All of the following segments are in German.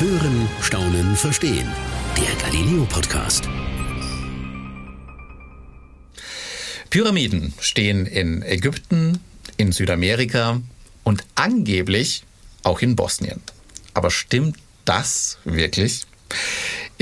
Hören, Staunen, Verstehen. Der Galileo Podcast. Pyramiden stehen in Ägypten, in Südamerika und angeblich auch in Bosnien. Aber stimmt das wirklich?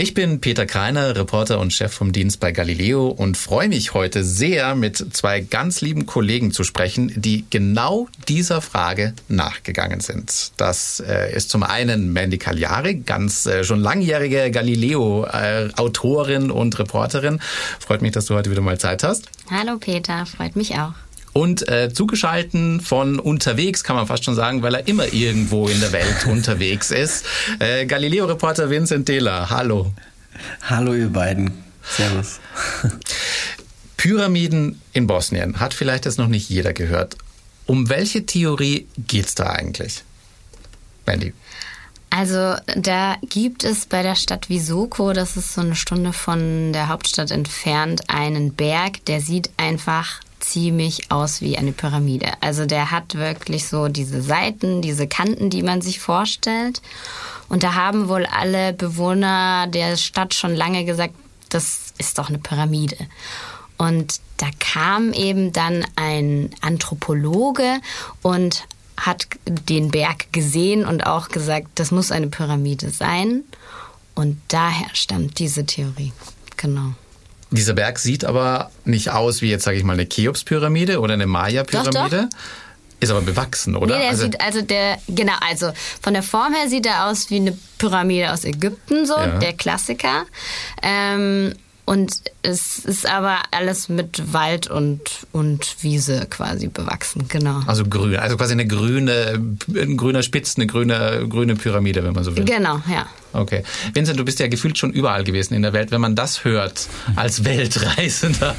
Ich bin Peter Kreiner, Reporter und Chef vom Dienst bei Galileo und freue mich heute sehr, mit zwei ganz lieben Kollegen zu sprechen, die genau dieser Frage nachgegangen sind. Das äh, ist zum einen Mandy Cagliari, ganz äh, schon langjährige Galileo-Autorin und Reporterin. Freut mich, dass du heute wieder mal Zeit hast. Hallo Peter, freut mich auch. Und äh, zugeschalten von unterwegs, kann man fast schon sagen, weil er immer irgendwo in der Welt unterwegs ist. Äh, Galileo-Reporter Vincent Dehler, hallo. Hallo ihr beiden. Servus. Pyramiden in Bosnien hat vielleicht jetzt noch nicht jeder gehört. Um welche Theorie geht's da eigentlich? Mandy. Also da gibt es bei der Stadt Visoko, das ist so eine Stunde von der Hauptstadt entfernt, einen Berg, der sieht einfach ziemlich aus wie eine Pyramide. Also der hat wirklich so diese Seiten, diese Kanten, die man sich vorstellt. Und da haben wohl alle Bewohner der Stadt schon lange gesagt, das ist doch eine Pyramide. Und da kam eben dann ein Anthropologe und hat den Berg gesehen und auch gesagt, das muss eine Pyramide sein. Und daher stammt diese Theorie. Genau. Dieser Berg sieht aber nicht aus wie jetzt, sage ich mal, eine Cheops-Pyramide oder eine Maya-Pyramide. Ist aber bewachsen, oder? Nee, der also, sieht, also der, genau, also von der Form her sieht er aus wie eine Pyramide aus Ägypten, so, ja. der Klassiker. Ähm, und es ist aber alles mit Wald und, und Wiese quasi bewachsen, genau. Also grün, also quasi eine grüne, ein grüner Spitz, eine grüne, grüne Pyramide, wenn man so will. Genau, ja. Okay. Vincent, du bist ja gefühlt schon überall gewesen in der Welt. Wenn man das hört als Weltreisender,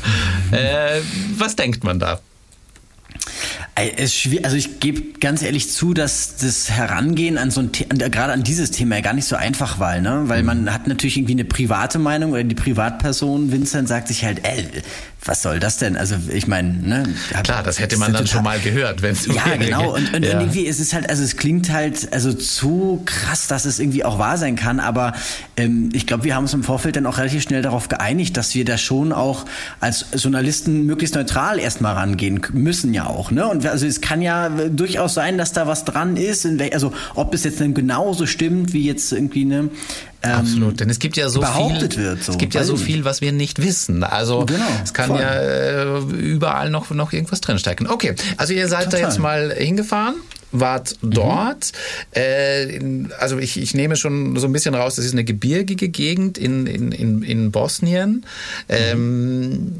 äh, was denkt man da? Also ich gebe ganz ehrlich zu, dass das Herangehen an so ein Thema, gerade an dieses Thema ja gar nicht so einfach war, ne? Weil man hat natürlich irgendwie eine private Meinung oder die Privatperson Vincent sagt sich halt, ey, was soll das denn? Also ich meine, ne? Klar, das hätte man dann schon mal gehört, wenn es Ja, genau. Und, und ja. irgendwie ist es halt, also es klingt halt also zu krass, dass es irgendwie auch wahr sein kann. Aber ähm, ich glaube, wir haben uns im Vorfeld dann auch relativ schnell darauf geeinigt, dass wir da schon auch als Journalisten möglichst neutral erstmal rangehen müssen ja auch. Ne? Und also es kann ja durchaus sein, dass da was dran ist. Also ob es jetzt dann genauso stimmt wie jetzt irgendwie ne ähm, Absolut, denn es gibt ja so viel, wird. So. Es gibt ja so viel, was wir nicht wissen. Also genau, es kann voll. ja äh, überall noch noch irgendwas drinstecken. Okay, also ihr seid Total. da jetzt mal hingefahren wart dort. Mhm. Äh, also ich, ich nehme schon so ein bisschen raus, das ist eine gebirgige Gegend in, in, in, in Bosnien. Ähm,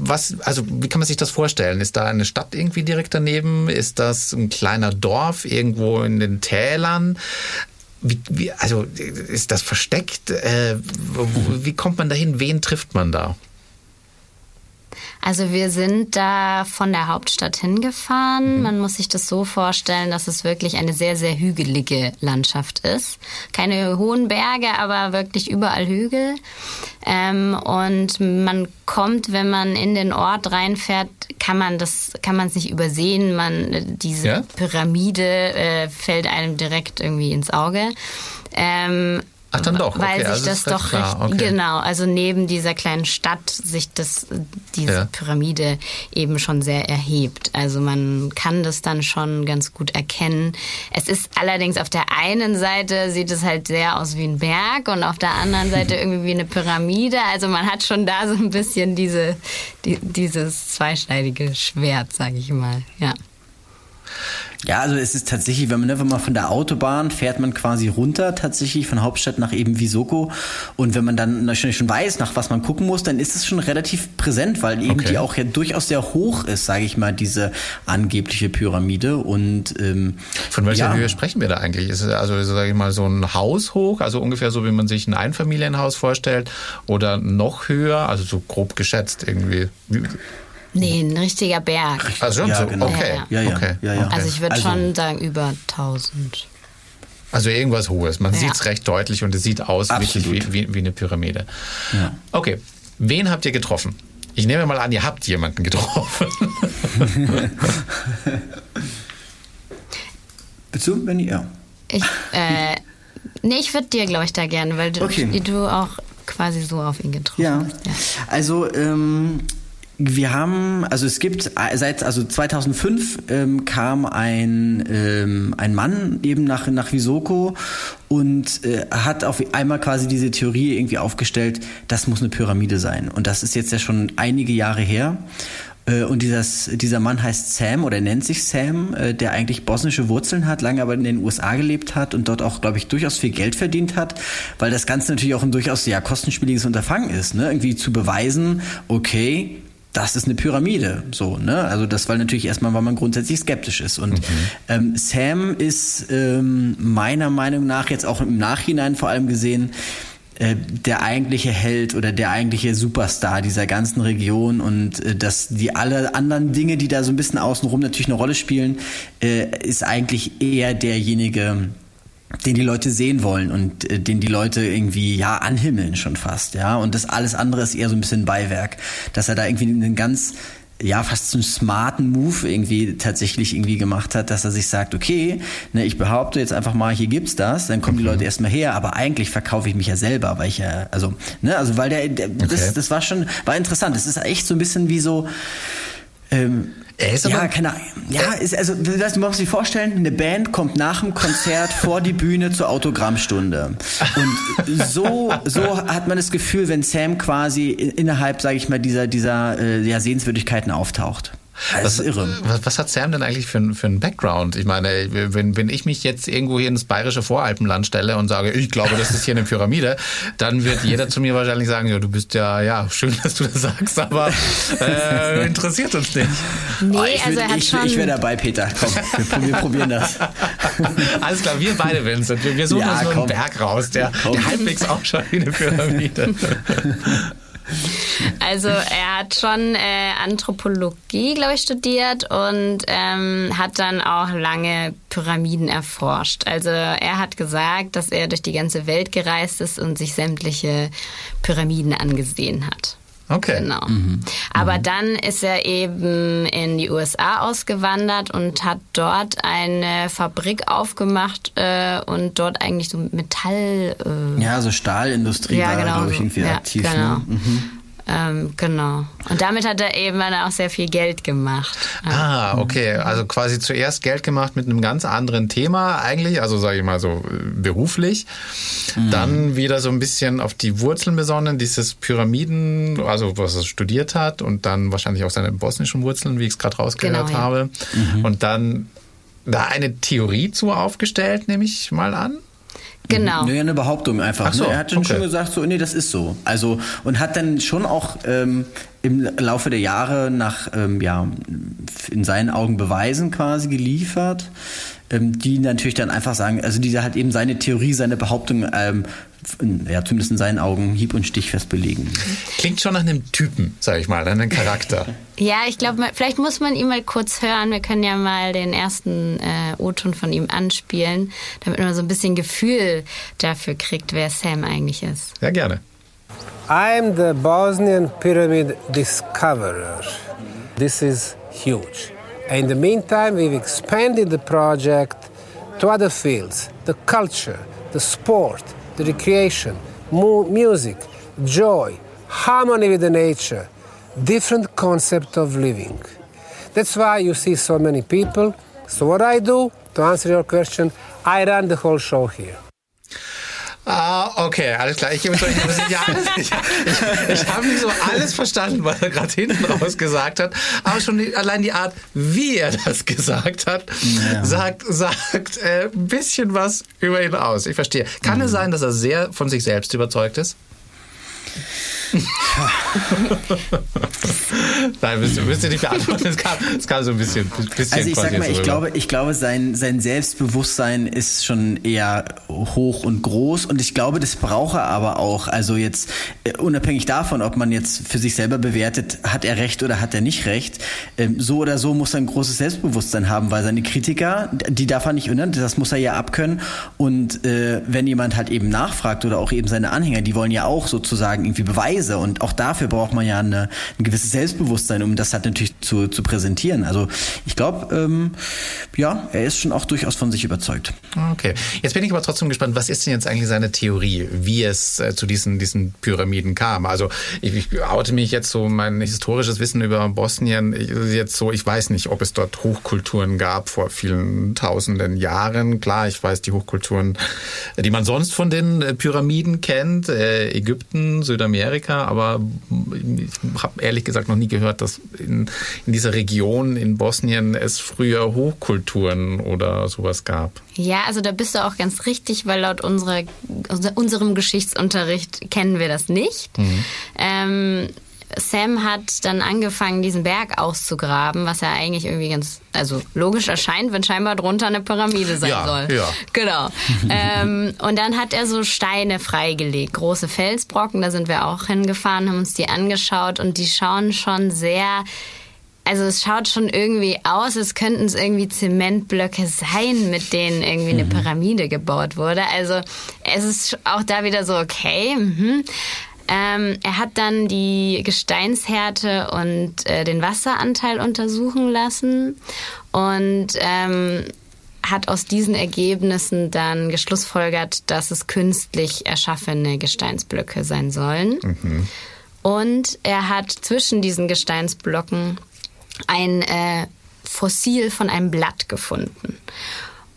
was, also wie kann man sich das vorstellen? Ist da eine Stadt irgendwie direkt daneben? Ist das ein kleiner Dorf irgendwo in den Tälern? Wie, wie, also ist das versteckt? Äh, wie kommt man dahin? Wen trifft man da? Also wir sind da von der Hauptstadt hingefahren. Mhm. Man muss sich das so vorstellen, dass es wirklich eine sehr, sehr hügelige Landschaft ist. Keine hohen Berge, aber wirklich überall Hügel. Ähm, und man kommt, wenn man in den Ort reinfährt, kann man das, kann man es nicht übersehen. Man, diese ja? Pyramide äh, fällt einem direkt irgendwie ins Auge. Ähm, Ach dann doch, weil okay, sich also das doch recht, okay. genau, also neben dieser kleinen Stadt sich das diese ja. Pyramide eben schon sehr erhebt. Also man kann das dann schon ganz gut erkennen. Es ist allerdings auf der einen Seite sieht es halt sehr aus wie ein Berg und auf der anderen Seite irgendwie wie eine Pyramide. Also man hat schon da so ein bisschen diese die, dieses zweischneidige Schwert, sage ich mal. Ja. Ja, also es ist tatsächlich, wenn man, ne, wenn man von der Autobahn fährt man quasi runter, tatsächlich von Hauptstadt nach eben Visoko. Und wenn man dann natürlich schon weiß, nach was man gucken muss, dann ist es schon relativ präsent, weil eben okay. die auch ja durchaus sehr hoch ist, sage ich mal, diese angebliche Pyramide. Und ähm, von welcher ja. Höhe sprechen wir da eigentlich? Ist es also, sage ich mal, so ein Haus hoch, also ungefähr so, wie man sich ein Einfamilienhaus vorstellt, oder noch höher, also so grob geschätzt irgendwie? Nee, ein richtiger Berg. Also schon ja, so, genau. okay. Ja, ja. okay. ja, ja. Also ich würde also, schon sagen über 1000. Also irgendwas Hohes. Man ja. sieht es recht deutlich und es sieht aus wirklich wie, wie, wie, eine Pyramide. Ja. Okay, wen habt ihr getroffen? Ich nehme mal an, ihr habt jemanden getroffen. Bist du, Benny? Ja. Ich, äh, Nee, ich würde dir, glaube ich, da gerne, weil okay. du, du auch quasi so auf ihn getroffen ja. hast. Ja. Also, ähm, wir haben, also es gibt seit also 2005 ähm, kam ein ähm, ein Mann eben nach nach Visoko und äh, hat auf einmal quasi diese Theorie irgendwie aufgestellt, das muss eine Pyramide sein und das ist jetzt ja schon einige Jahre her äh, und dieses, dieser Mann heißt Sam oder nennt sich Sam, äh, der eigentlich bosnische Wurzeln hat, lange aber in den USA gelebt hat und dort auch, glaube ich, durchaus viel Geld verdient hat, weil das Ganze natürlich auch ein durchaus ja kostenspieliges Unterfangen ist, ne? irgendwie zu beweisen, okay, das ist eine Pyramide, so, ne? Also das war natürlich erstmal, weil man grundsätzlich skeptisch ist. Und mhm. ähm, Sam ist ähm, meiner Meinung nach jetzt auch im Nachhinein vor allem gesehen äh, der eigentliche Held oder der eigentliche Superstar dieser ganzen Region und äh, dass die alle anderen Dinge, die da so ein bisschen außenrum natürlich eine Rolle spielen, äh, ist eigentlich eher derjenige, den die Leute sehen wollen und äh, den die Leute irgendwie ja anhimmeln schon fast, ja. Und das alles andere ist eher so ein bisschen Beiwerk, dass er da irgendwie einen ganz ja, fast so einen smarten Move irgendwie tatsächlich irgendwie gemacht hat, dass er sich sagt, okay, ne, ich behaupte jetzt einfach mal, hier gibt's das, dann kommen die mhm. Leute erstmal her, aber eigentlich verkaufe ich mich ja selber, weil ich ja, also, ne, also weil der, der okay. das, das war schon, war interessant. Das ist echt so ein bisschen wie so, ähm, er ist ja, keine Ahnung. Ja, ist, also du musst dir vorstellen, eine Band kommt nach dem Konzert vor die Bühne zur Autogrammstunde. Und so, so hat man das Gefühl, wenn Sam quasi innerhalb, sage ich mal, dieser, dieser äh, ja, Sehenswürdigkeiten auftaucht. Das ist irre. Was, was, hat Sam denn eigentlich für, für einen Background? Ich meine, wenn, wenn ich mich jetzt irgendwo hier ins bayerische Voralpenland stelle und sage, ich glaube, das ist hier eine Pyramide, dann wird jeder zu mir wahrscheinlich sagen, ja, du bist ja, ja, schön, dass du das sagst, aber äh, interessiert uns nicht. Nee, oh, ich, also er hat ich, schon... ich wäre dabei, Peter. Komm, wir, wir, probieren das. Alles klar, wir beide, Vincent. Wir, wir suchen ja, uns nur einen Berg raus, der, der halbwegs ausschaut wie eine Pyramide. Also er hat schon äh, Anthropologie, glaube ich, studiert und ähm, hat dann auch lange Pyramiden erforscht. Also er hat gesagt, dass er durch die ganze Welt gereist ist und sich sämtliche Pyramiden angesehen hat. Okay. Genau. Mhm. Aber mhm. dann ist er eben in die USA ausgewandert und hat dort eine Fabrik aufgemacht äh, und dort eigentlich so Metall. Äh, ja, so Stahlindustrie ja, war, genau, glaube ich, irgendwie ja, aktiv. Ne? Genau. Ne? Mhm. Ähm, genau. Und damit hat er eben dann auch sehr viel Geld gemacht. Ah, okay. Also quasi zuerst Geld gemacht mit einem ganz anderen Thema eigentlich, also sage ich mal so äh, beruflich. Mhm. Dann wieder so ein bisschen auf die Wurzeln besonnen, dieses Pyramiden, also was er studiert hat und dann wahrscheinlich auch seine bosnischen Wurzeln, wie ich es gerade rausgehört genau, habe. Ja. Mhm. Und dann da eine Theorie zu aufgestellt, nehme ich mal an. Genau. Nee, eine Behauptung einfach. So, ne? Er hat dann okay. schon gesagt, so, nee, das ist so. Also, und hat dann schon auch ähm, im Laufe der Jahre nach, ähm, ja, in seinen Augen Beweisen quasi geliefert, ähm, die natürlich dann einfach sagen, also die halt eben seine Theorie, seine Behauptung ähm, ja, zumindest in seinen Augen hieb- und stichfest belegen. Klingt schon nach einem Typen, sag ich mal, einem Charakter. ja, ich glaube, vielleicht muss man ihn mal kurz hören. Wir können ja mal den ersten äh, O-Ton von ihm anspielen, damit man so ein bisschen Gefühl dafür kriegt, wer Sam eigentlich ist. Ja, gerne. I'm the Bosnian Pyramid Discoverer. This is huge. In the meantime, we've expanded the project to other fields the culture, the sport, the recreation, mu- music, joy, harmony with the nature, different concept of living. That's why you see so many people. So what I do, to answer your question, I run the whole show here. Ah, okay, alles klar. Ich gebe ja, alles, ich, ich, ich habe nicht so alles verstanden, was er gerade hinten raus gesagt hat, aber schon die, allein die Art, wie er das gesagt hat, ja. sagt, sagt äh, ein bisschen was über ihn aus. Ich verstehe. Kann mhm. es sein, dass er sehr von sich selbst überzeugt ist? Nein, müsst, müsst ihr nicht beantworten. Es kam, es kam so ein bisschen, bisschen Also ich sag mal, ich glaube, ich glaube sein, sein Selbstbewusstsein ist schon eher hoch und groß und ich glaube, das braucht er aber auch. Also jetzt äh, unabhängig davon, ob man jetzt für sich selber bewertet, hat er recht oder hat er nicht recht. Ähm, so oder so muss er ein großes Selbstbewusstsein haben, weil seine Kritiker, die darf er nicht, ne, das muss er ja abkönnen. Und äh, wenn jemand halt eben nachfragt oder auch eben seine Anhänger, die wollen ja auch sozusagen irgendwie Beweise und auch dafür dafür braucht man ja eine, ein gewisses Selbstbewusstsein, um das halt natürlich zu, zu präsentieren. Also ich glaube, ähm, ja, er ist schon auch durchaus von sich überzeugt. Okay. Jetzt bin ich aber trotzdem gespannt, was ist denn jetzt eigentlich seine Theorie, wie es äh, zu diesen, diesen Pyramiden kam? Also ich, ich oute mich jetzt so, mein historisches Wissen über Bosnien, ich, jetzt so, ich weiß nicht, ob es dort Hochkulturen gab vor vielen tausenden Jahren. Klar, ich weiß die Hochkulturen, die man sonst von den äh, Pyramiden kennt, äh, Ägypten, Südamerika, aber ich habe ehrlich gesagt noch nie gehört, dass in, in dieser Region in Bosnien es früher Hochkulturen oder sowas gab. Ja, also da bist du auch ganz richtig, weil laut unserer, unserem Geschichtsunterricht kennen wir das nicht. Mhm. Ähm, Sam hat dann angefangen, diesen Berg auszugraben, was ja eigentlich irgendwie ganz, also logisch erscheint, wenn scheinbar drunter eine Pyramide sein ja, soll. Ja. Genau. ähm, und dann hat er so Steine freigelegt, große Felsbrocken, da sind wir auch hingefahren, haben uns die angeschaut und die schauen schon sehr also es schaut schon irgendwie aus, als könnten es irgendwie Zementblöcke sein, mit denen irgendwie eine mhm. Pyramide gebaut wurde. Also es ist auch da wieder so, okay. Mhm. Ähm, er hat dann die Gesteinshärte und äh, den Wasseranteil untersuchen lassen und ähm, hat aus diesen Ergebnissen dann geschlussfolgert, dass es künstlich erschaffene Gesteinsblöcke sein sollen. Mhm. Und er hat zwischen diesen Gesteinsblöcken ein äh, Fossil von einem Blatt gefunden.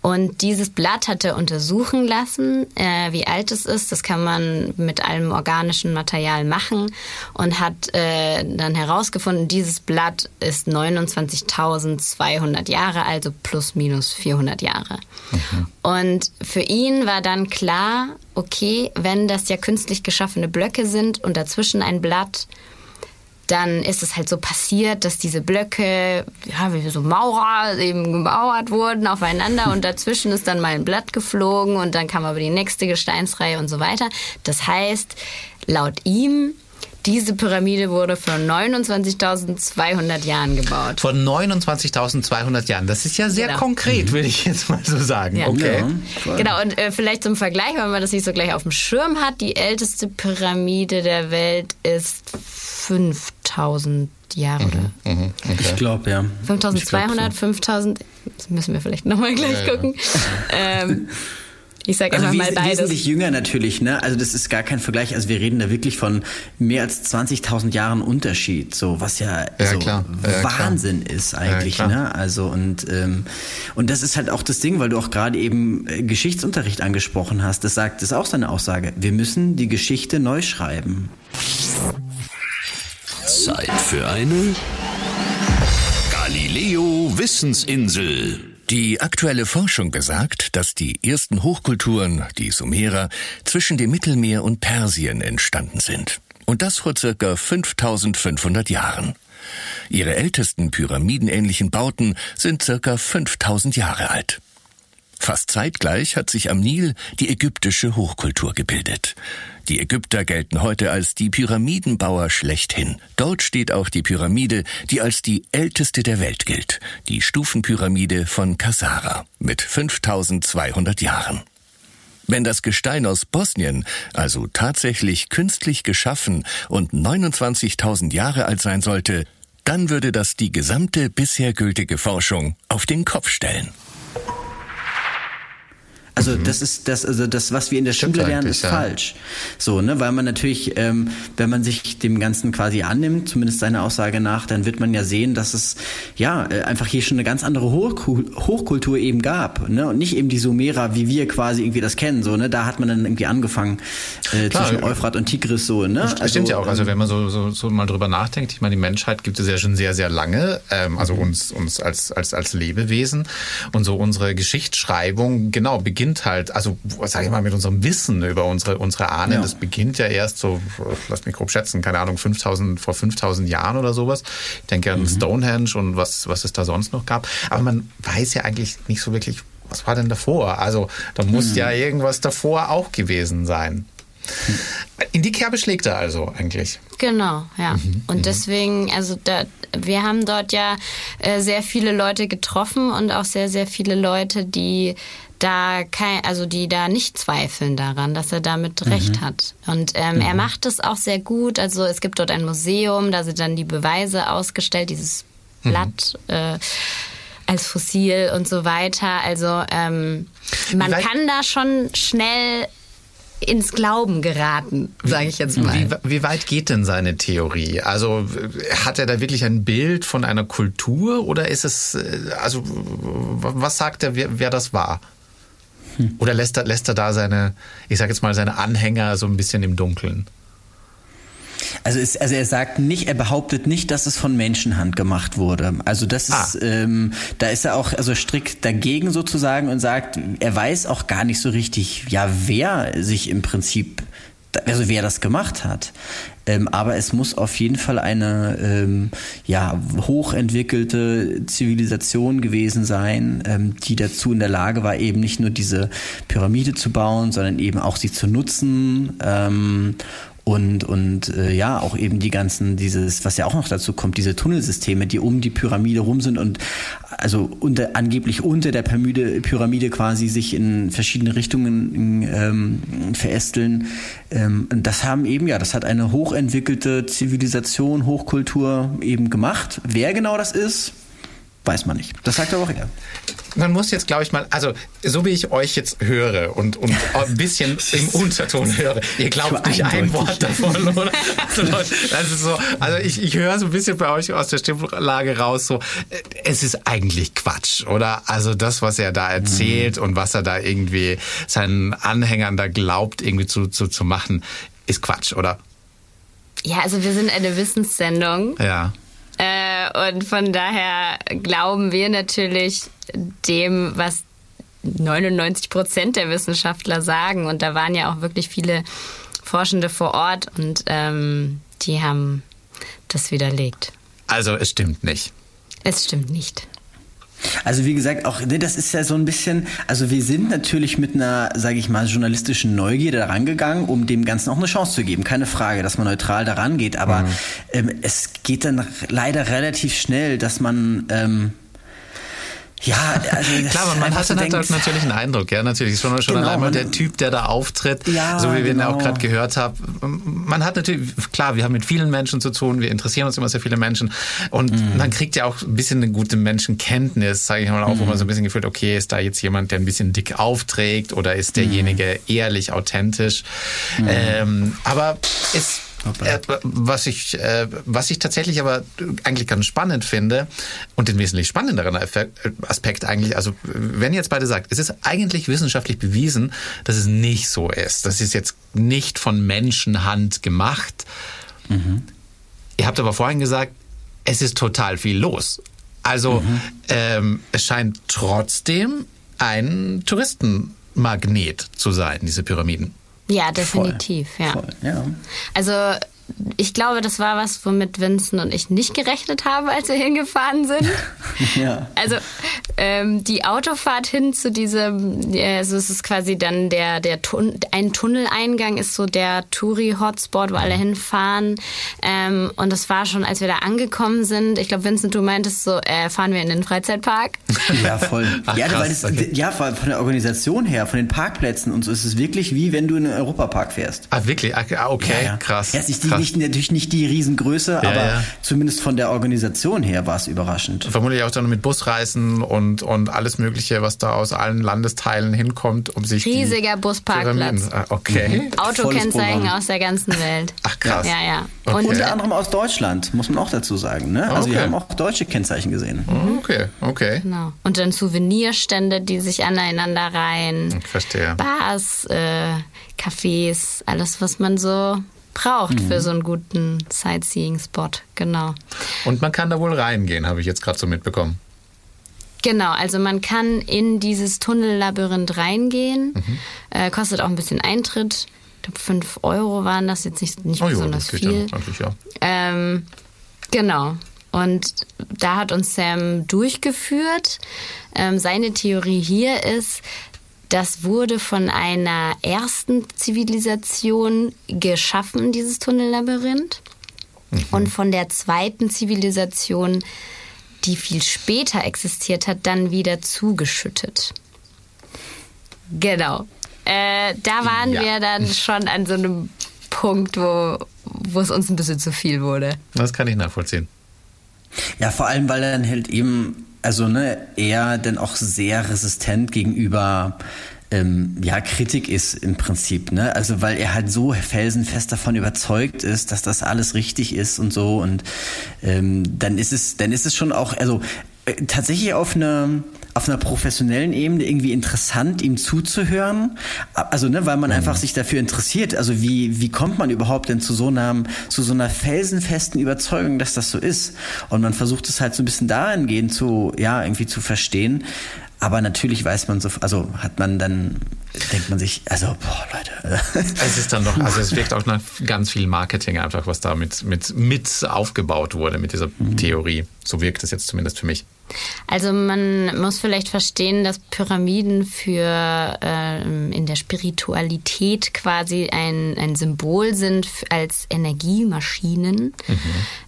Und dieses Blatt hat er untersuchen lassen, äh, wie alt es ist. Das kann man mit allem organischen Material machen und hat äh, dann herausgefunden, dieses Blatt ist 29.200 Jahre, also plus minus 400 Jahre. Mhm. Und für ihn war dann klar, okay, wenn das ja künstlich geschaffene Blöcke sind und dazwischen ein Blatt, dann ist es halt so passiert, dass diese Blöcke, ja, wie so Maurer eben gemauert wurden aufeinander und dazwischen ist dann mal ein Blatt geflogen und dann kam aber die nächste Gesteinsreihe und so weiter. Das heißt, laut ihm diese Pyramide wurde vor 29.200 Jahren gebaut. Vor 29.200 Jahren. Das ist ja sehr genau. konkret, würde ich jetzt mal so sagen. Ja. Okay. Ja, genau, und äh, vielleicht zum Vergleich, wenn man das nicht so gleich auf dem Schirm hat, die älteste Pyramide der Welt ist 5000 Jahre, mhm, oder? Mhm, okay. Ich glaube, ja. 5200, so. 5000, das müssen wir vielleicht nochmal gleich ja, gucken. Ähm, ich sage also einfach mal beides. Wesentlich jünger natürlich, ne? Also das ist gar kein Vergleich. Also wir reden da wirklich von mehr als 20.000 Jahren Unterschied, so was ja, ja so klar. Wahnsinn klar. ist eigentlich, ja, ne? Also und ähm, und das ist halt auch das Ding, weil du auch gerade eben äh, Geschichtsunterricht angesprochen hast. Das sagt, das ist auch seine Aussage. Wir müssen die Geschichte neu schreiben. Zeit für eine Galileo Wissensinsel. Die aktuelle Forschung besagt, dass die ersten Hochkulturen, die Sumerer, zwischen dem Mittelmeer und Persien entstanden sind. Und das vor circa 5500 Jahren. Ihre ältesten pyramidenähnlichen Bauten sind circa 5000 Jahre alt. Fast zeitgleich hat sich am Nil die ägyptische Hochkultur gebildet. Die Ägypter gelten heute als die Pyramidenbauer schlechthin. Dort steht auch die Pyramide, die als die älteste der Welt gilt, die Stufenpyramide von Kassara mit 5200 Jahren. Wenn das Gestein aus Bosnien also tatsächlich künstlich geschaffen und 29.000 Jahre alt sein sollte, dann würde das die gesamte bisher gültige Forschung auf den Kopf stellen. Also mhm. das ist das, also das, was wir in der Stimmt Schule lernen, ist ja. falsch. So, ne, weil man natürlich, ähm, wenn man sich dem Ganzen quasi annimmt, zumindest seiner Aussage nach, dann wird man ja sehen, dass es ja äh, einfach hier schon eine ganz andere Hochkultur eben gab, ne, und nicht eben die Sumerer, wie wir quasi irgendwie das kennen, so, ne, da hat man dann irgendwie angefangen äh, Klar, zwischen Euphrat und Tigris so, ne. Also, stimmt ja auch. Also ähm, wenn man so, so, so mal drüber nachdenkt, ich meine, die Menschheit gibt es ja schon sehr, sehr lange, ähm, also mhm. uns, uns als als als Lebewesen und so unsere Geschichtsschreibung genau beginnt beginnt halt, also sage ich mal, mit unserem Wissen über unsere, unsere Ahnen, ja. das beginnt ja erst so, lass mich grob schätzen, keine Ahnung, 5000, vor 5000 Jahren oder sowas. Ich denke an mhm. Stonehenge und was, was es da sonst noch gab. Aber man weiß ja eigentlich nicht so wirklich, was war denn davor? Also da muss mhm. ja irgendwas davor auch gewesen sein. In die Kerbe schlägt er also eigentlich. Genau, ja. Mhm. Und mhm. deswegen, also da, wir haben dort ja äh, sehr viele Leute getroffen und auch sehr, sehr viele Leute, die da kein, also die da nicht zweifeln daran, dass er damit mhm. recht hat. Und ähm, mhm. er macht es auch sehr gut. Also es gibt dort ein Museum, da sind dann die Beweise ausgestellt, dieses mhm. Blatt. Äh, als Fossil und so weiter. Also ähm, man kann da schon schnell ins Glauben geraten, sage ich jetzt mal. Wie, wie, weit geht denn seine Theorie? Also hat er da wirklich ein Bild von einer Kultur oder ist es, äh, also was sagt er, wer, wer das war? Hm. Oder lässt er, lässt er da seine, ich sage jetzt mal, seine Anhänger so ein bisschen im Dunkeln? Also, ist, also er sagt nicht, er behauptet nicht, dass es von Menschenhand gemacht wurde. Also das ah. ist, ähm, da ist er auch also strikt dagegen sozusagen und sagt, er weiß auch gar nicht so richtig, ja, wer sich im Prinzip also wer das gemacht hat. Ähm, aber es muss auf jeden Fall eine ähm, ja, hochentwickelte Zivilisation gewesen sein, ähm, die dazu in der Lage war, eben nicht nur diese Pyramide zu bauen, sondern eben auch sie zu nutzen ähm, und, und äh, ja, auch eben die ganzen, dieses, was ja auch noch dazu kommt, diese Tunnelsysteme, die um die Pyramide rum sind und also unter, angeblich unter der Pyramide, Pyramide quasi sich in verschiedene Richtungen ähm, verästeln. Ähm, das haben eben, ja, das hat eine hochentwickelte Zivilisation, Hochkultur eben gemacht. Wer genau das ist, weiß man nicht. Das sagt er auch er man muss jetzt, glaube ich, mal, also so wie ich euch jetzt höre und, und ein bisschen im Unterton höre, ihr glaubt nicht ein Wort davon, oder? Das ist so, also ich, ich höre so ein bisschen bei euch aus der Stimmlage raus, so, es ist eigentlich Quatsch, oder? Also das, was er da erzählt mhm. und was er da irgendwie seinen Anhängern da glaubt, irgendwie zu, zu, zu machen, ist Quatsch, oder? Ja, also wir sind eine Wissenssendung. Ja. Äh, und von daher glauben wir natürlich dem, was 99 Prozent der Wissenschaftler sagen. Und da waren ja auch wirklich viele Forschende vor Ort und ähm, die haben das widerlegt. Also es stimmt nicht. Es stimmt nicht. Also wie gesagt, auch ne, das ist ja so ein bisschen, also wir sind natürlich mit einer, sage ich mal, journalistischen Neugierde daran gegangen, um dem Ganzen auch eine Chance zu geben. Keine Frage, dass man neutral daran geht, aber mhm. ähm, es geht dann leider relativ schnell, dass man ähm, ja, also klar, man, hat dann denkt, natürlich einen Eindruck, ja, natürlich schon, schon genau, allein der Typ, der da auftritt, ja, so wie wir genau. ihn auch gerade gehört haben. Man hat natürlich, klar, wir haben mit vielen Menschen zu tun, wir interessieren uns immer sehr viele Menschen und mhm. man kriegt ja auch ein bisschen eine gute Menschenkenntnis, sage ich mal auch, mhm. wo man so ein bisschen gefühlt, okay, ist da jetzt jemand, der ein bisschen dick aufträgt oder ist derjenige mhm. ehrlich, authentisch? Mhm. Ähm, aber es äh, was ich, äh, was ich tatsächlich aber eigentlich ganz spannend finde und den wesentlich spannenderen Aspekt eigentlich, also wenn ihr jetzt beide sagt, es ist eigentlich wissenschaftlich bewiesen, dass es nicht so ist. Das ist jetzt nicht von Menschenhand gemacht. Mhm. Ihr habt aber vorhin gesagt, es ist total viel los. Also mhm. ähm, es scheint trotzdem ein Touristenmagnet zu sein, diese Pyramiden. Ja, definitiv, Voll. ja. Voll, ja. Also ich glaube, das war was, womit Vincent und ich nicht gerechnet haben, als wir hingefahren sind. ja. Also ähm, die Autofahrt hin zu diesem, also es ist quasi dann der, der Tun ein Tunneleingang ist so der Touri-Hotspot, wo alle hinfahren. Ähm, und das war schon, als wir da angekommen sind. Ich glaube, Vincent, du meintest so, äh, fahren wir in den Freizeitpark? Ja, voll. Ach, ja, krass, das, okay. ja, von der Organisation her, von den Parkplätzen und so ist es wirklich wie wenn du in den Europapark fährst. Ah, wirklich? Ah, okay, ja, ja. krass. Ja, nicht, krass. Nicht, natürlich nicht die Riesengröße, ja, aber zumindest von der Organisation her war es überraschend. Vermutlich auch dann mit Busreisen und, und alles Mögliche, was da aus allen Landesteilen hinkommt, um sich Riesiger Busparkplatz. Ah, okay. Mhm. Autokennzeichen aus der ganzen Welt. Ach krass. Ja, ja. Okay. Und unter anderem aus Deutschland, muss man auch dazu sagen. Ne? Also okay. wir haben auch deutsche Kennzeichen gesehen. Mhm. Okay, okay. Genau. Und dann Souvenirstände, die sich aneinander reihen. Ich verstehe. Bars, äh, Cafés, alles, was man so braucht mhm. für so einen guten Sightseeing-Spot. Genau. Und man kann da wohl reingehen, habe ich jetzt gerade so mitbekommen. Genau, also man kann in dieses Tunnellabyrinth reingehen. Mhm. Äh, kostet auch ein bisschen Eintritt. Ich glaube, 5 Euro waren das jetzt nicht, nicht oh, besonders jo, viel. Ja, ja. Ähm, genau. Und da hat uns Sam durchgeführt. Ähm, seine Theorie hier ist, das wurde von einer ersten Zivilisation geschaffen, dieses Tunnellabyrinth. Mhm. Und von der zweiten Zivilisation, die viel später existiert hat, dann wieder zugeschüttet. Genau. Äh, da waren ja. wir dann schon an so einem Punkt, wo, wo es uns ein bisschen zu viel wurde. Das kann ich nachvollziehen. Ja, vor allem, weil er dann halt eben, also ne, er dann auch sehr resistent gegenüber ähm, ja, Kritik ist im Prinzip, ne? Also weil er halt so felsenfest davon überzeugt ist, dass das alles richtig ist und so. Und ähm, dann ist es, dann ist es schon auch, also äh, tatsächlich auf eine auf einer professionellen Ebene irgendwie interessant, ihm zuzuhören. Also, ne, weil man mhm. einfach sich dafür interessiert. Also, wie, wie kommt man überhaupt denn zu so einem, zu so einer felsenfesten Überzeugung, dass das so ist? Und man versucht es halt so ein bisschen dahingehend zu, ja, irgendwie zu verstehen. Aber natürlich weiß man so, also hat man dann, denkt man sich, also, boah, Leute. Es ist dann noch, also es wirkt auch noch ganz viel Marketing einfach, was da mit, mit, mit aufgebaut wurde, mit dieser mhm. Theorie. So wirkt es jetzt zumindest für mich. Also man muss vielleicht verstehen, dass Pyramiden für äh, in der Spiritualität quasi ein, ein Symbol sind als Energiemaschinen. Mhm.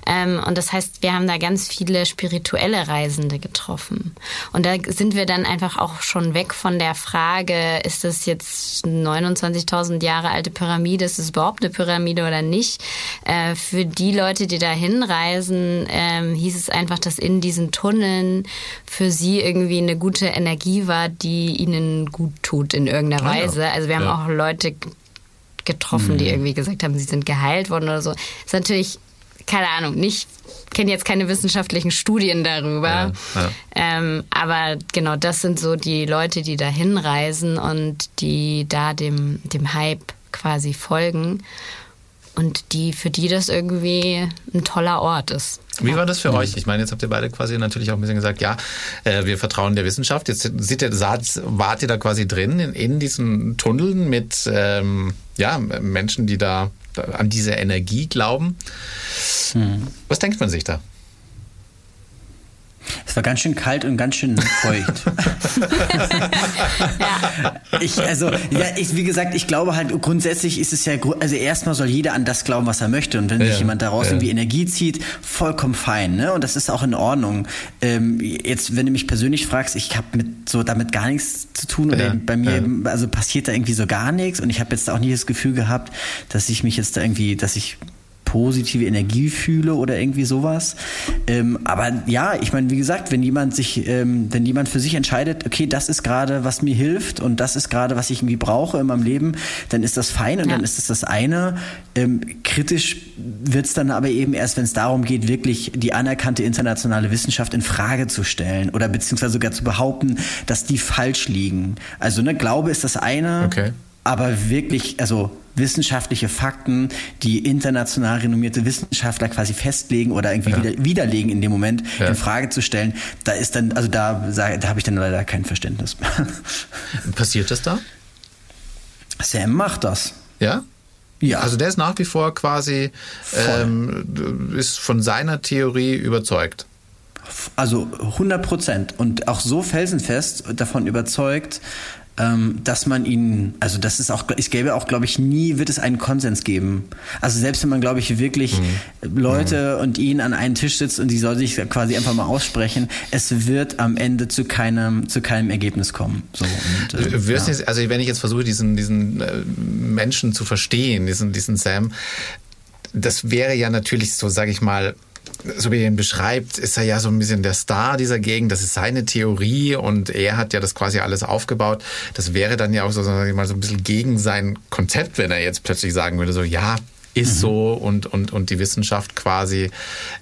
Ähm, und das heißt, wir haben da ganz viele spirituelle Reisende getroffen. Und da sind wir dann einfach auch schon weg von der Frage, ist das jetzt 29.000 Jahre alte Pyramide, ist es überhaupt eine Pyramide oder nicht? Äh, für die Leute, die da hinreisen, äh, hieß es einfach, dass in diesen Tunneln für sie irgendwie eine gute Energie war, die ihnen gut tut in irgendeiner ah, Weise. Ja. Also wir haben ja. auch Leute getroffen, mhm. die irgendwie gesagt haben, sie sind geheilt worden oder so. Das ist natürlich, keine Ahnung, nicht kenne jetzt keine wissenschaftlichen Studien darüber. Ja, ja. Ähm, aber genau, das sind so die Leute, die da hinreisen und die da dem, dem Hype quasi folgen und die, für die das irgendwie ein toller Ort ist. Wie war das für euch? Ich meine, jetzt habt ihr beide quasi natürlich auch ein bisschen gesagt, ja, äh, wir vertrauen der Wissenschaft. Jetzt seht ihr, wart ihr da quasi drin in, in diesen Tunneln mit ähm, ja, Menschen, die da, da an diese Energie glauben. Hm. Was denkt man sich da? Es war ganz schön kalt und ganz schön feucht. ja. Ich, also, ja, ich, wie gesagt, ich glaube halt, grundsätzlich ist es ja, also erstmal soll jeder an das glauben, was er möchte. Und wenn ja. sich jemand daraus ja. irgendwie Energie zieht, vollkommen fein, ne? Und das ist auch in Ordnung. Ähm, jetzt, wenn du mich persönlich fragst, ich habe mit so damit gar nichts zu tun oder bei mir, also passiert da irgendwie so gar nichts und ich habe jetzt auch nie das Gefühl gehabt, dass ich mich jetzt da irgendwie, dass ich positive Energie fühle oder irgendwie sowas. Ähm, aber ja, ich meine, wie gesagt, wenn jemand sich, ähm, wenn jemand für sich entscheidet, okay, das ist gerade, was mir hilft und das ist gerade, was ich irgendwie brauche in meinem Leben, dann ist das fein und ja. dann ist das das eine. Ähm, kritisch wird es dann aber eben erst, wenn es darum geht, wirklich die anerkannte internationale Wissenschaft in Frage zu stellen oder beziehungsweise sogar zu behaupten, dass die falsch liegen. Also ne, Glaube ist das eine. Okay aber wirklich, also wissenschaftliche Fakten, die international renommierte Wissenschaftler quasi festlegen oder irgendwie ja. wieder, widerlegen in dem Moment, ja. in Frage zu stellen, da ist dann, also da, da habe ich dann leider kein Verständnis. Passiert das da? Sam macht das. Ja? Ja. Also der ist nach wie vor quasi, ähm, ist von seiner Theorie überzeugt. Also 100 Prozent und auch so felsenfest davon überzeugt, ähm, dass man ihn, also das ist auch, es gäbe auch, glaube ich, nie wird es einen Konsens geben. Also selbst wenn man, glaube ich, wirklich mhm. Leute mhm. und ihn an einen Tisch sitzt und die soll sich quasi einfach mal aussprechen, es wird am Ende zu keinem, zu keinem Ergebnis kommen. So, und, äh, ja. jetzt, also wenn ich jetzt versuche, diesen, diesen äh, Menschen zu verstehen, diesen, diesen Sam, das wäre ja natürlich so, sage ich mal, so wie er ihn beschreibt, ist er ja so ein bisschen der Star dieser Gegend. Das ist seine Theorie und er hat ja das quasi alles aufgebaut. Das wäre dann ja auch so, mal, so ein bisschen gegen sein Konzept, wenn er jetzt plötzlich sagen würde, so, ja, ist mhm. so und, und, und die Wissenschaft quasi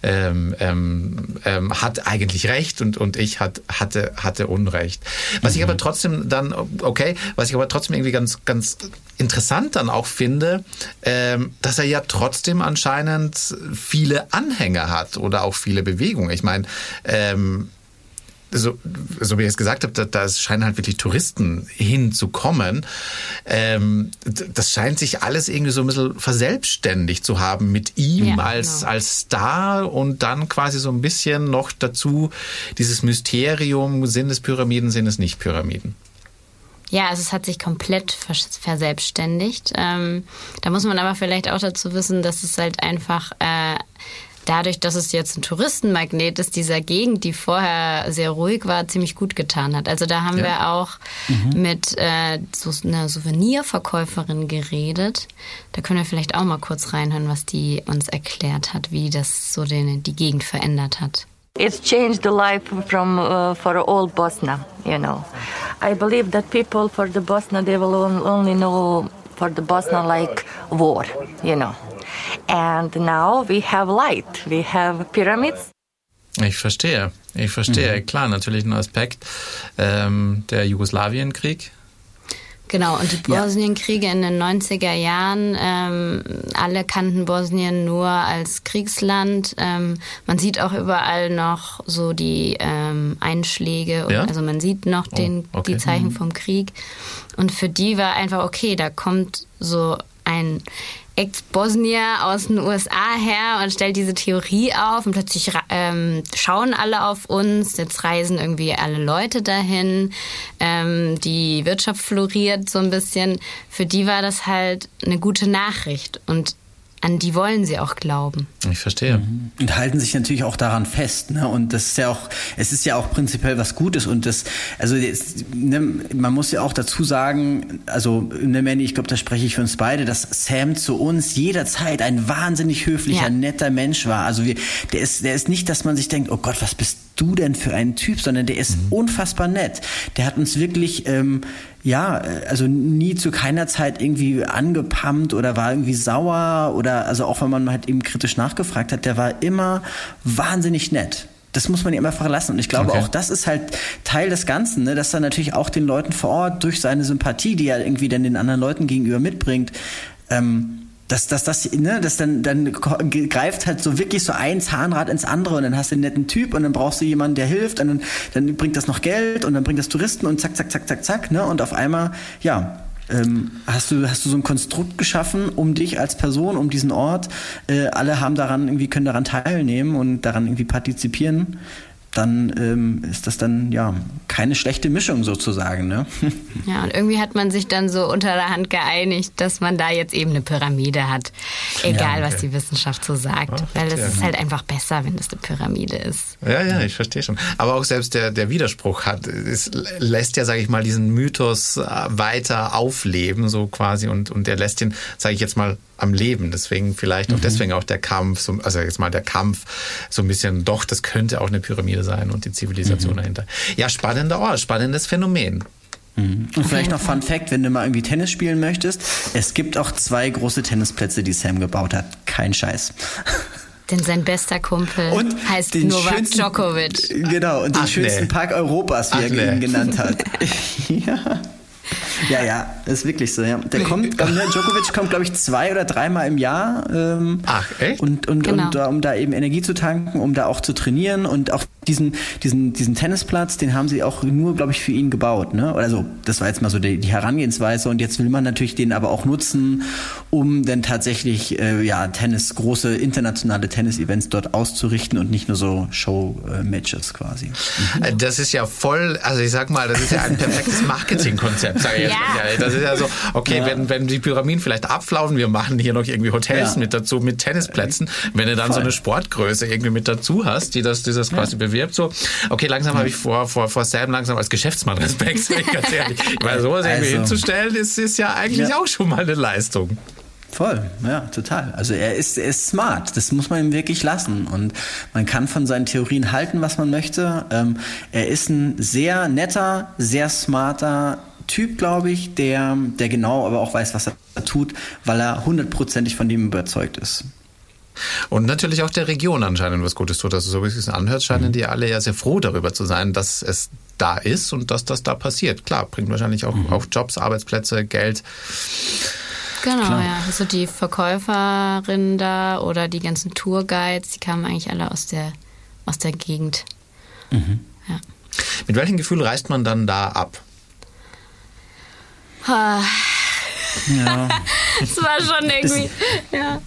ähm, ähm, ähm, hat eigentlich recht und, und ich hat, hatte, hatte Unrecht. Was mhm. ich aber trotzdem dann, okay, was ich aber trotzdem irgendwie ganz, ganz interessant dann auch finde, ähm, dass er ja trotzdem anscheinend viele Anhänger hat oder auch viele Bewegungen. Ich meine, ähm, so, so wie ich es gesagt habe, da, da scheinen halt wirklich Touristen hinzukommen. Ähm, das scheint sich alles irgendwie so ein bisschen verselbstständigt zu haben mit ihm ja, als, genau. als Star und dann quasi so ein bisschen noch dazu dieses Mysterium, sind es Pyramiden, sind es nicht Pyramiden. Ja, also es hat sich komplett verselbstständigt. Ähm, da muss man aber vielleicht auch dazu wissen, dass es halt einfach äh, dadurch, dass es jetzt ein Touristenmagnet ist, dieser Gegend, die vorher sehr ruhig war, ziemlich gut getan hat. Also da haben ja. wir auch mhm. mit äh, so einer Souvenirverkäuferin geredet. Da können wir vielleicht auch mal kurz reinhören, was die uns erklärt hat, wie das so den, die Gegend verändert hat. It's changed the life from uh, for all Bosnia, you know. I believe that people for the Bosnia they will only know for the Bosnia like war, you know. And now we have light, we have pyramids. Ich verstehe, ich verstehe. Mhm. Klar, natürlich ein Aspekt ähm, der Jugoslawienkrieg, Genau, und die Bosnienkriege in den 90er Jahren, ähm, alle kannten Bosnien nur als Kriegsland. Ähm, man sieht auch überall noch so die ähm, Einschläge, ja? also man sieht noch den, oh, okay. die Zeichen mhm. vom Krieg. Und für die war einfach, okay, da kommt so ein Ex-Bosnier aus den USA her und stellt diese Theorie auf und plötzlich ähm, schauen alle auf uns. Jetzt reisen irgendwie alle Leute dahin. Ähm, die Wirtschaft floriert so ein bisschen. Für die war das halt eine gute Nachricht und an die wollen sie auch glauben. Ich verstehe. Mhm. Und halten sich natürlich auch daran fest. Ne? Und das ist ja auch, es ist ja auch prinzipiell was Gutes. Und das, also das, ne, man muss ja auch dazu sagen, also ne, Manny, ich glaube, da spreche ich für uns beide, dass Sam zu uns jederzeit ein wahnsinnig höflicher, ja. netter Mensch war. Also wir, der ist, der ist nicht, dass man sich denkt, oh Gott, was bist du denn für ein Typ, sondern der ist mhm. unfassbar nett. Der hat uns wirklich, ähm, ja, also nie zu keiner Zeit irgendwie angepammt oder war irgendwie sauer oder also auch wenn man halt eben kritisch nachgefragt hat, der war immer wahnsinnig nett das muss man ihm einfach lassen. Und ich glaube, okay. auch das ist halt Teil des Ganzen, ne? dass er natürlich auch den Leuten vor Ort durch seine Sympathie, die er irgendwie dann den anderen Leuten gegenüber mitbringt, ähm, dass dass das ne das dann dann greift halt so wirklich so ein Zahnrad ins andere und dann hast du einen netten Typ und dann brauchst du jemanden der hilft und dann, dann bringt das noch Geld und dann bringt das Touristen und zack zack zack zack zack ne und auf einmal ja ähm, hast du hast du so ein Konstrukt geschaffen um dich als Person um diesen Ort äh, alle haben daran irgendwie können daran teilnehmen und daran irgendwie partizipieren dann ähm, ist das dann ja keine schlechte Mischung sozusagen. Ne? Ja, und irgendwie hat man sich dann so unter der Hand geeinigt, dass man da jetzt eben eine Pyramide hat. Egal, ja, okay. was die Wissenschaft so sagt. Ach, weil es ist halt einfach besser, wenn das eine Pyramide ist. Ja, ja, ich verstehe schon. Aber auch selbst der, der Widerspruch hat, es lässt ja, sage ich mal, diesen Mythos äh, weiter aufleben, so quasi, und, und der lässt ihn, sage ich jetzt mal, am Leben. Deswegen vielleicht auch mhm. deswegen auch der Kampf, so, also jetzt mal der Kampf so ein bisschen, doch, das könnte auch eine Pyramide sein und die Zivilisation mhm. dahinter. Ja, spannender Ort, spannendes Phänomen. Mhm. Und vielleicht noch Fun Fact, wenn du mal irgendwie Tennis spielen möchtest, es gibt auch zwei große Tennisplätze, die Sam gebaut hat. Kein Scheiß. Denn sein bester Kumpel und heißt Novak Djokovic. Genau, und den Ach, schönsten nee. Park Europas, wie Ach, er ihn genannt hat. ja. Ja, ja, ist wirklich so. Ja. Der kommt, Djokovic kommt, glaube ich, zwei oder dreimal im Jahr. Ähm, Ach, echt? Und, und, genau. und um da eben Energie zu tanken, um da auch zu trainieren und auch diesen, diesen, diesen Tennisplatz, den haben sie auch nur, glaube ich, für ihn gebaut. Ne? Oder so, das war jetzt mal so die, die Herangehensweise und jetzt will man natürlich den aber auch nutzen, um dann tatsächlich äh, ja, Tennis, große internationale Tennis-Events dort auszurichten und nicht nur so Show-Matches quasi. Mhm. Das ist ja voll, also ich sag mal, das ist ja ein perfektes Marketingkonzept, sage ich ja. jetzt mal. Das ist ja so, okay, ja. wenn, wenn die Pyramiden vielleicht abflaufen, wir machen hier noch irgendwie Hotels ja. mit dazu, mit Tennisplätzen, wenn du dann voll. so eine Sportgröße irgendwie mit dazu hast, die das, die das quasi bewirbt. So, okay, langsam habe ich vor, vor, vor Sam langsam als Geschäftsmann Respekt, ganz ehrlich. Weil sowas also, irgendwie hinzustellen, ist, ist ja eigentlich auch schon mal eine Leistung. Voll, ja, total. Also er ist, er ist smart, das muss man ihm wirklich lassen. Und man kann von seinen Theorien halten, was man möchte. Ähm, er ist ein sehr netter, sehr smarter Typ, glaube ich, der, der genau aber auch weiß, was er tut, weil er hundertprozentig von dem überzeugt ist. Und natürlich auch der Region anscheinend was Gutes tut. Also so wie es sich anhört, scheinen mhm. die alle ja sehr froh darüber zu sein, dass es da ist und dass das da passiert. Klar, bringt wahrscheinlich auch, mhm. auch Jobs, Arbeitsplätze, Geld. Genau, Klar. ja. Also die Verkäuferinnen da oder die ganzen Tourguides, die kamen eigentlich alle aus der, aus der Gegend. Mhm. Ja. Mit welchem Gefühl reist man dann da ab? Ja. Es war schon irgendwie, das, ja.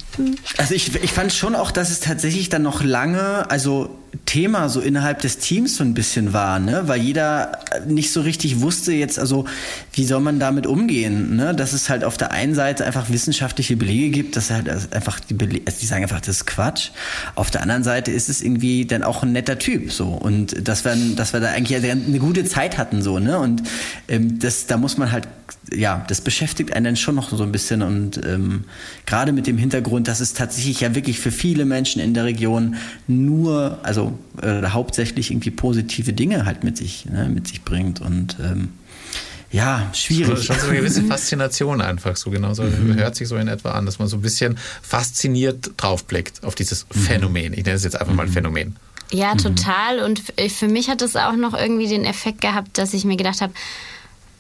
Also ich, ich fand schon auch, dass es tatsächlich dann noch lange, also Thema so innerhalb des Teams so ein bisschen war, ne? weil jeder nicht so richtig wusste jetzt, also wie soll man damit umgehen, ne? dass es halt auf der einen Seite einfach wissenschaftliche Belege gibt, dass halt einfach die Belege, also die sagen einfach, das ist Quatsch. Auf der anderen Seite ist es irgendwie dann auch ein netter Typ so und dass wir, dass wir da eigentlich eine gute Zeit hatten so ne und ähm, das, da muss man halt ja, das beschäftigt einen dann schon noch so ein bisschen und ähm, gerade mit dem Hintergrund, dass es tatsächlich ja wirklich für viele Menschen in der Region nur, also äh, hauptsächlich irgendwie positive Dinge halt mit sich, ne, mit sich bringt und ähm, ja, schwierig. Schon, schon so eine gewisse Faszination einfach, so genauso mhm. hört sich so in etwa an, dass man so ein bisschen fasziniert draufblickt auf dieses mhm. Phänomen. Ich nenne es jetzt einfach mal mhm. Phänomen. Ja, total. Und für mich hat es auch noch irgendwie den Effekt gehabt, dass ich mir gedacht habe,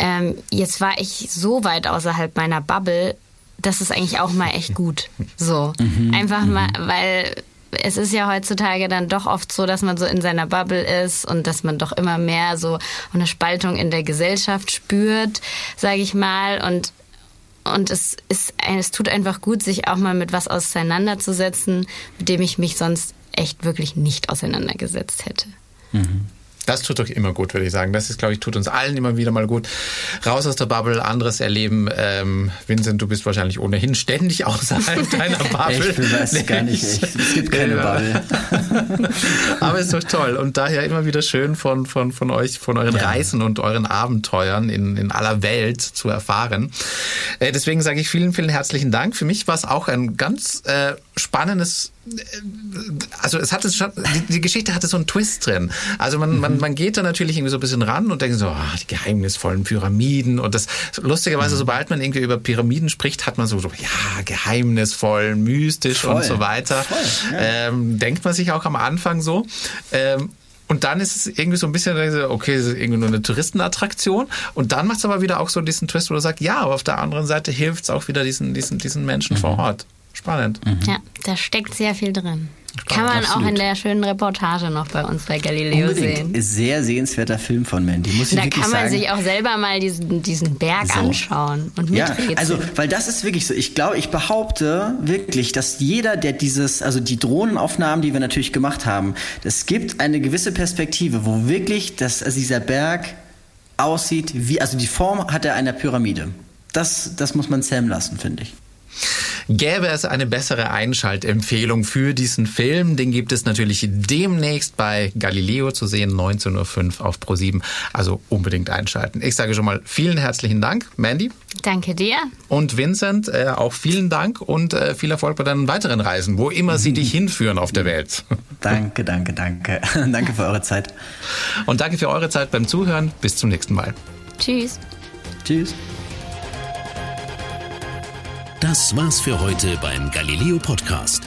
ähm, jetzt war ich so weit außerhalb meiner Bubble, das ist eigentlich auch mal echt gut. So. Mhm. Einfach mal, mhm. weil es ist ja heutzutage dann doch oft so, dass man so in seiner Bubble ist und dass man doch immer mehr so eine Spaltung in der Gesellschaft spürt, sage ich mal. Und und es ist, es tut einfach gut, sich auch mal mit was auseinanderzusetzen, mit dem ich mich sonst echt wirklich nicht auseinandergesetzt hätte. Mhm. Das tut doch immer gut, würde ich sagen. Das ist, glaube ich, tut uns allen immer wieder mal gut. Raus aus der Bubble, anderes erleben. Ähm, Vincent, du bist wahrscheinlich ohnehin ständig außerhalb deiner Bubble. ich weiß nee, gar nicht. Ich, es gibt keine Bubble. Aber es ist doch toll. Und daher immer wieder schön von, von, von euch, von euren ja. Reisen und euren Abenteuern in, in aller Welt zu erfahren. Äh, deswegen sage ich vielen, vielen herzlichen Dank. Für mich war es auch ein ganz äh, spannendes also es hatte schon, die, die, Geschichte hatte so einen Twist drin. Also man, mhm. man, man geht da natürlich irgendwie so ein bisschen ran und denkt so, oh, die geheimnisvollen Pyramiden und das lustigerweise, mhm. sobald man irgendwie über Pyramiden spricht, hat man so, so ja, geheimnisvoll, mystisch Voll. und so weiter. Voll, ja. ähm, denkt man sich auch am Anfang so. Ähm, und dann ist es irgendwie so ein bisschen, okay, es ist irgendwie nur eine Touristenattraktion. Und dann macht es aber wieder auch so diesen Twist, wo du sagst, ja, aber auf der anderen Seite hilft es auch wieder diesen, diesen, diesen Menschen mhm. vor Ort. Spannend. Mhm. Ja, da steckt sehr viel drin. Kann man Absolut. auch in der schönen Reportage noch bei uns bei Galileo Unbedingt. sehen. Sehr sehenswerter Film von Mandy. Muss ich da wirklich kann man sagen. sich auch selber mal diesen, diesen Berg so. anschauen und miträtseln. Ja, also, weil das ist wirklich so. Ich glaube, ich behaupte wirklich, dass jeder, der dieses, also die Drohnenaufnahmen, die wir natürlich gemacht haben, es gibt eine gewisse Perspektive, wo wirklich das, also dieser Berg aussieht, wie, also die Form hat er einer Pyramide. Das, das muss man Sam lassen, finde ich. Gäbe es eine bessere Einschaltempfehlung für diesen Film, den gibt es natürlich demnächst bei Galileo zu sehen, 19.05 Uhr auf Pro7. Also unbedingt einschalten. Ich sage schon mal vielen herzlichen Dank, Mandy. Danke dir. Und Vincent, äh, auch vielen Dank und äh, viel Erfolg bei deinen weiteren Reisen, wo immer sie dich hinführen auf der Welt. Danke, danke, danke. danke für eure Zeit. Und danke für eure Zeit beim Zuhören. Bis zum nächsten Mal. Tschüss. Tschüss. Das war's für heute beim Galileo Podcast.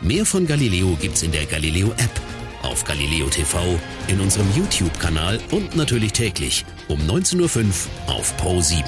Mehr von Galileo gibt's in der Galileo App, auf Galileo TV, in unserem YouTube-Kanal und natürlich täglich um 19.05 Uhr auf Pro 7.